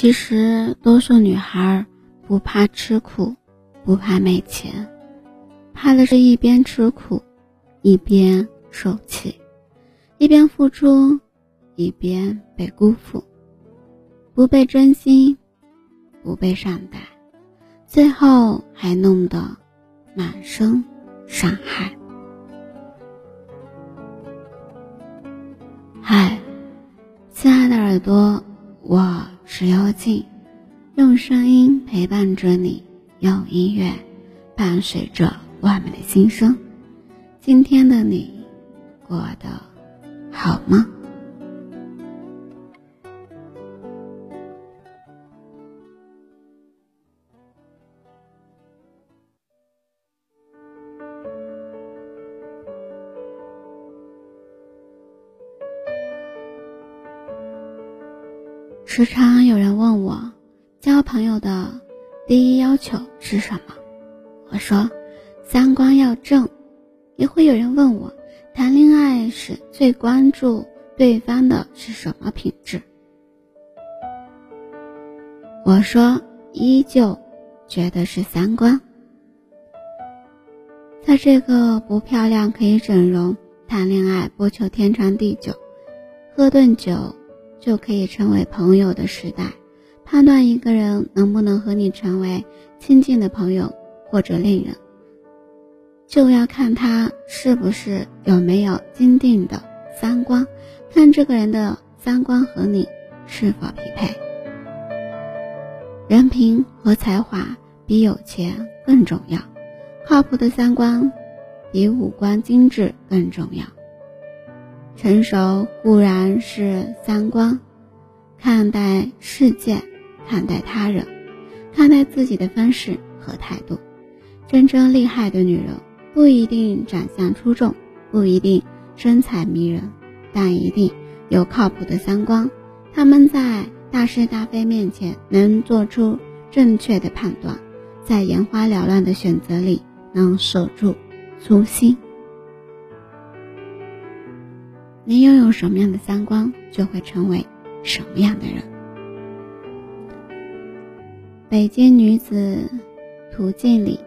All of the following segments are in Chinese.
其实，多数女孩不怕吃苦，不怕没钱，怕的是一边吃苦，一边受气，一边付出，一边被辜负，不被真心，不被善待，最后还弄得满身伤害。嗨，亲爱的耳朵，我。是幽静，用声音陪伴着你，用音乐伴随着我们的心声。今天的你过得好吗？时常有人问我，交朋友的第一要求是什么？我说，三观要正。也会有人问我，谈恋爱时最关注对方的是什么品质？我说，依旧觉得是三观。在这个不漂亮可以整容，谈恋爱不求天长地久，喝顿酒。就可以成为朋友的时代，判断一个人能不能和你成为亲近的朋友或者恋人，就要看他是不是有没有坚定的三观，看这个人的三观和你是否匹配。人品和才华比有钱更重要，靠谱的三观比五官精致更重要。成熟固然是三观，看待世界、看待他人、看待自己的方式和态度。真正厉害的女人不一定长相出众，不一定身材迷人，但一定有靠谱的三观。她们在大是大非面前能做出正确的判断，在眼花缭乱的选择里能守住初心。你拥有什么样的三观，就会成为什么样的人。北京女子图鉴里，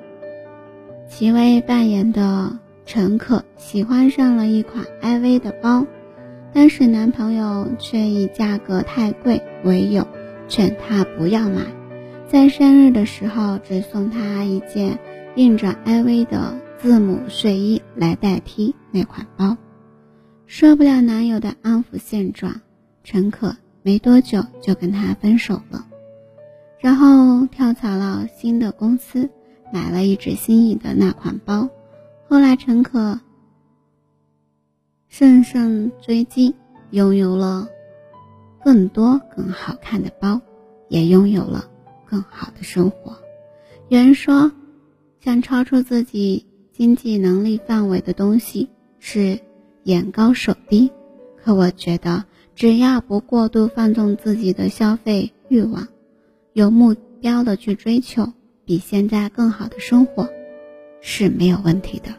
齐薇扮演的陈可喜欢上了一款 LV 的包，但是男朋友却以价格太贵为由劝她不要买，在生日的时候只送她一件印着 LV 的字母睡衣来代替那款包。受不了男友的安抚现状，陈可没多久就跟他分手了，然后跳槽了新的公司，买了一只心仪的那款包。后来陈可乘胜追击，拥有了更多更好看的包，也拥有了更好的生活。有人说，想超出自己经济能力范围的东西是。眼高手低，可我觉得，只要不过度放纵自己的消费欲望，有目标的去追求比现在更好的生活，是没有问题的。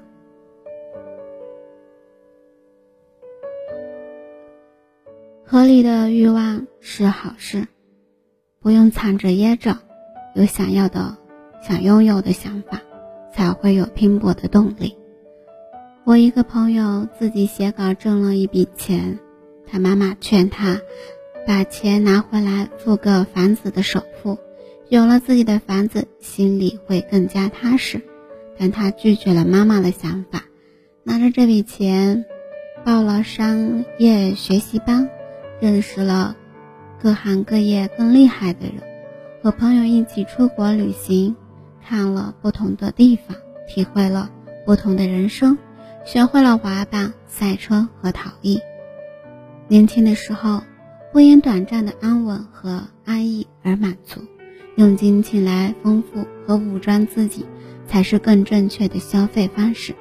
合理的欲望是好事，不用藏着掖着，有想要的、想拥有的想法，才会有拼搏的动力。我一个朋友自己写稿挣了一笔钱，他妈妈劝他把钱拿回来付个房子的首付，有了自己的房子心里会更加踏实。但他拒绝了妈妈的想法，拿着这笔钱报了商业学习班，认识了各行各业更厉害的人，和朋友一起出国旅行，看了不同的地方，体会了不同的人生。学会了滑板、赛车和陶艺。年轻的时候，不因短暂的安稳和安逸而满足，用金钱来丰富和武装自己，才是更正确的消费方式。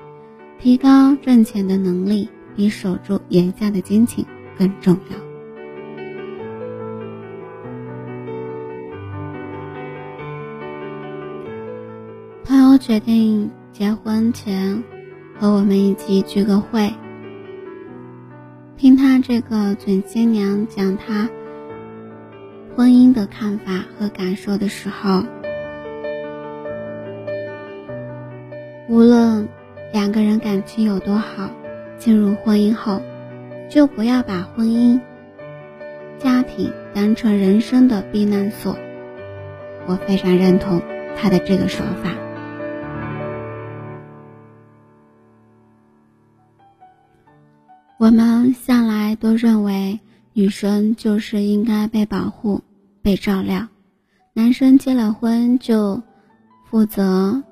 提高挣钱的能力，比守住眼下的金钱更重要。朋友决定结婚前。和我们一起聚个会，听他这个准新娘讲她婚姻的看法和感受的时候，无论两个人感情有多好，进入婚姻后，就不要把婚姻、家庭当成人生的避难所。我非常认同他的这个说法。我们向来都认为。女生就是应该被保护、被照料，男生结了婚就负责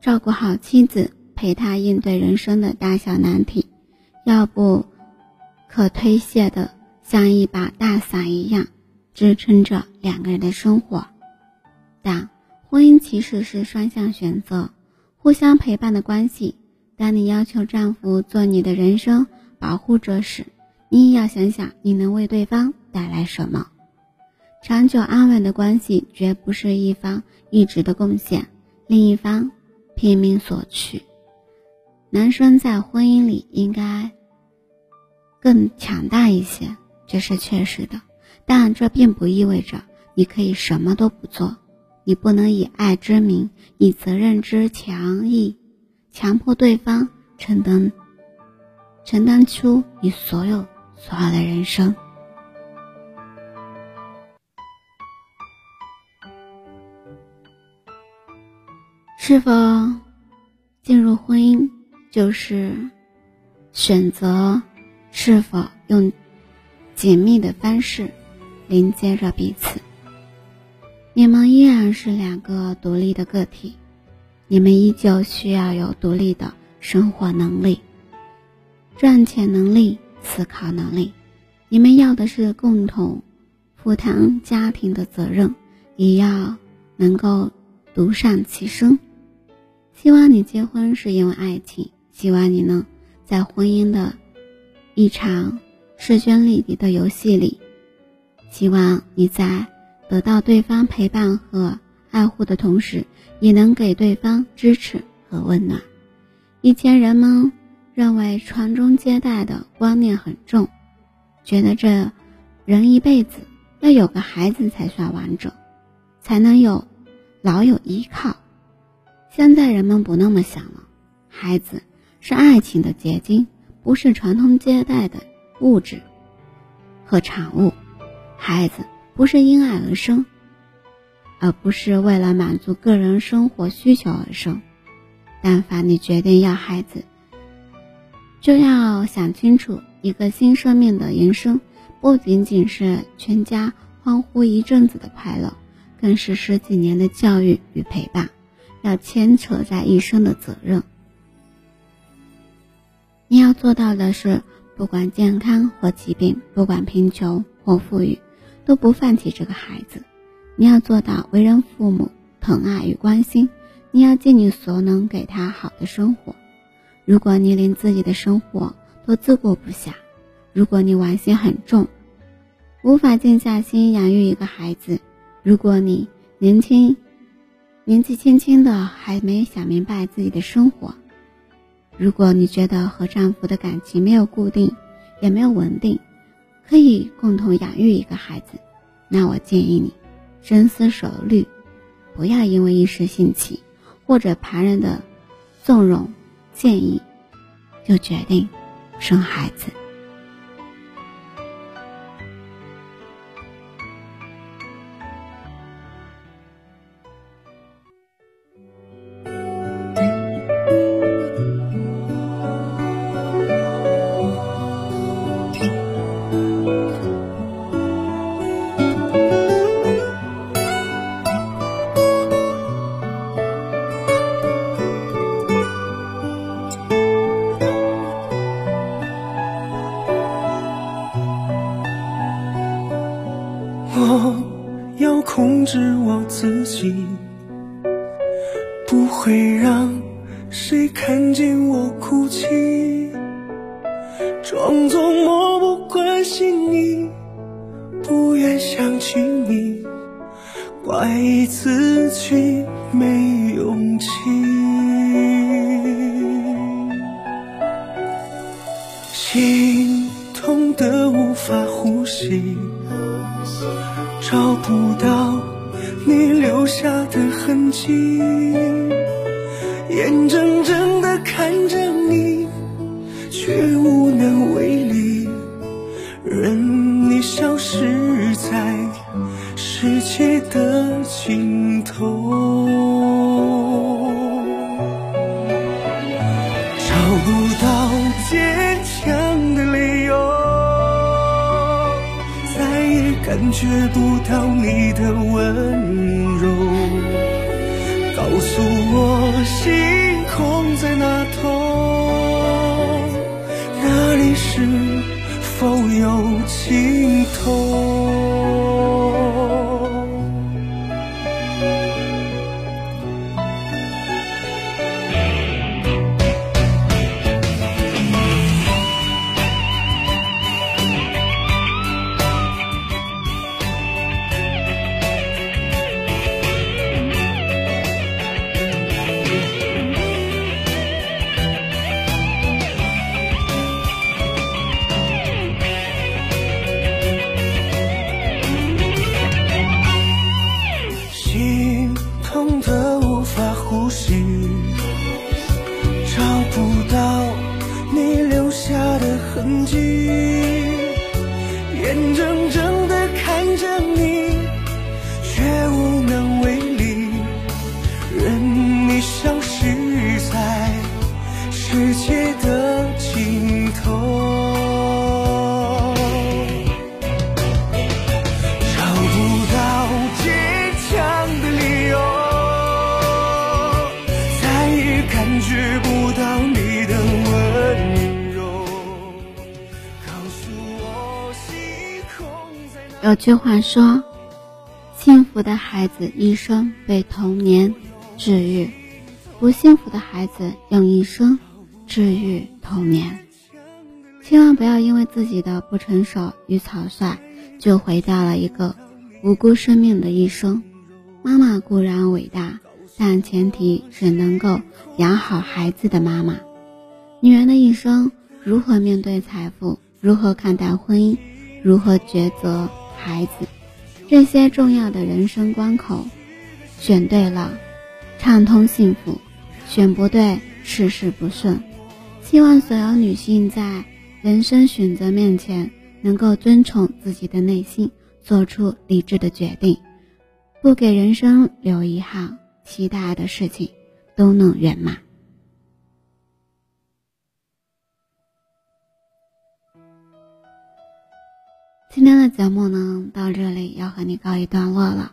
照顾好妻子，陪她应对人生的大小难题，要不可推卸的像一把大伞一样支撑着两个人的生活。但婚姻其实是双向选择、互相陪伴的关系。当你要求丈夫做你的人生保护者时，你也要想想，你能为对方带来什么？长久安稳的关系绝不是一方一直的贡献，另一方拼命索取。男生在婚姻里应该更强大一些，这是确实的。但这并不意味着你可以什么都不做。你不能以爱之名，以责任之强意，强迫对方承担承担出你所有。所有的人生，是否进入婚姻，就是选择是否用紧密的方式连接着彼此。你们依然是两个独立的个体，你们依旧需要有独立的生活能力、赚钱能力。思考能力，你们要的是共同负担家庭的责任，也要能够独善其身。希望你结婚是因为爱情，希望你能在婚姻的一场势均力敌的游戏里，希望你在得到对方陪伴和爱护的同时，也能给对方支持和温暖。以前人们。认为传宗接代的观念很重，觉得这人一辈子要有个孩子才算完整，才能有老有依靠。现在人们不那么想了，孩子是爱情的结晶，不是传宗接代的物质和产物。孩子不是因爱而生，而不是为了满足个人生活需求而生。但凡你决定要孩子，就要想清楚，一个新生命的延伸，不仅仅是全家欢呼一阵子的快乐，更是十几年的教育与陪伴，要牵扯在一生的责任。你要做到的是，不管健康或疾病，不管贫穷或富裕，都不放弃这个孩子。你要做到为人父母，疼爱与关心，你要尽你所能给他好的生活。如果你连自己的生活都自顾不暇，如果你玩心很重，无法静下心养育一个孩子，如果你年轻、年纪轻轻的还没想明白自己的生活，如果你觉得和丈夫的感情没有固定，也没有稳定，可以共同养育一个孩子，那我建议你深思熟虑，不要因为一时兴起或者旁人的纵容。建议，就决定生孩子。见我哭泣，装作漠不关心你，不愿想起你，怪自己没勇气，心痛的无法。呼吸，找不到你留下的痕迹，眼睁睁看着你，却无能为力，任你消失在世界的尽头。找不到坚强的理由，再也感觉不到你的温柔。告诉我，心空在那头？那里是否有尽头？dia. 有句话说：“幸福的孩子一生被童年治愈，不幸福的孩子用一生治愈童年。”千万不要因为自己的不成熟与草率，就毁掉了一个无辜生命的一生。妈妈固然伟大，但前提是能够养好孩子的妈妈。女人的一生，如何面对财富，如何看待婚姻，如何抉择？孩子，这些重要的人生关口，选对了，畅通幸福；选不对，事事不顺。希望所有女性在人生选择面前，能够遵从自己的内心，做出理智的决定，不给人生留遗憾，期待的事情都能圆满。今天的节目呢，到这里要和你告一段落了。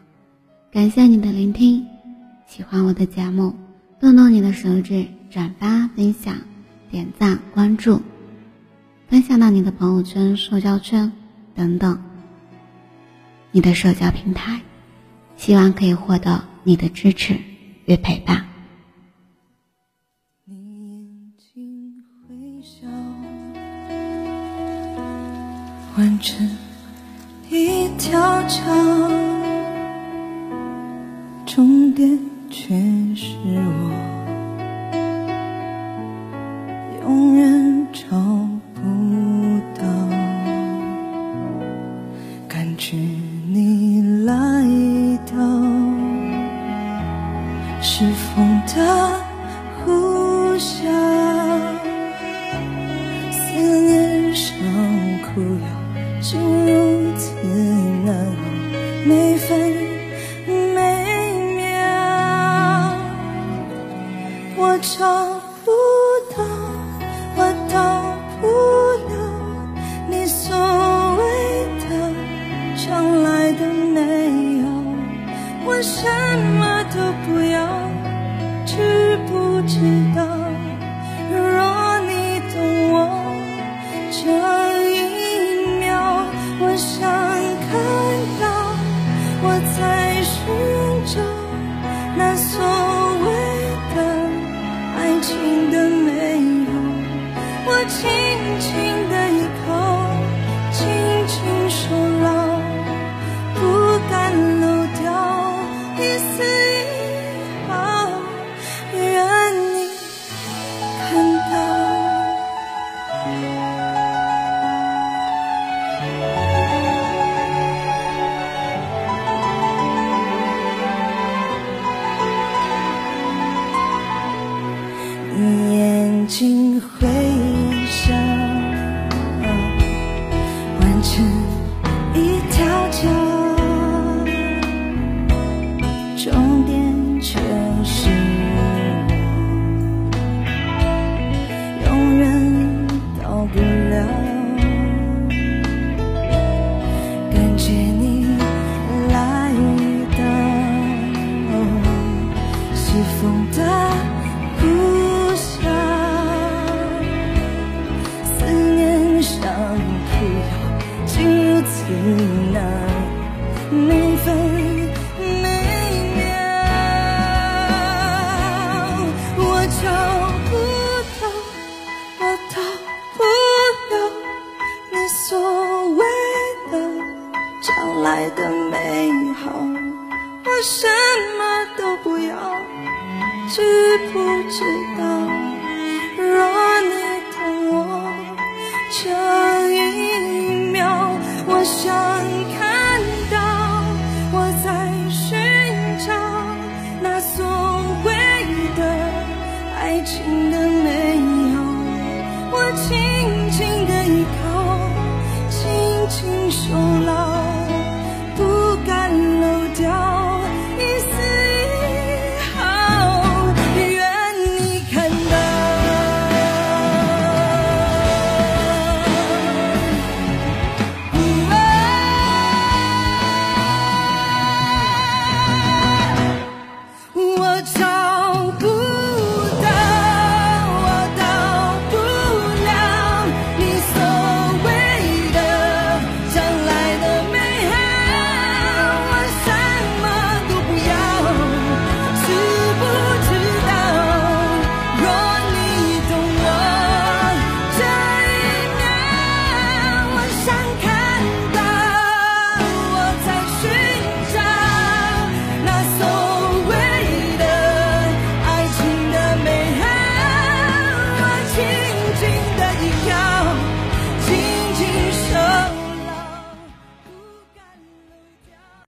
感谢你的聆听，喜欢我的节目，动动你的手指，转发、分享、点赞、关注，分享到你的朋友圈、社交圈等等，你的社交平台，希望可以获得你的支持与陪伴。完成。一条桥，终点却是我，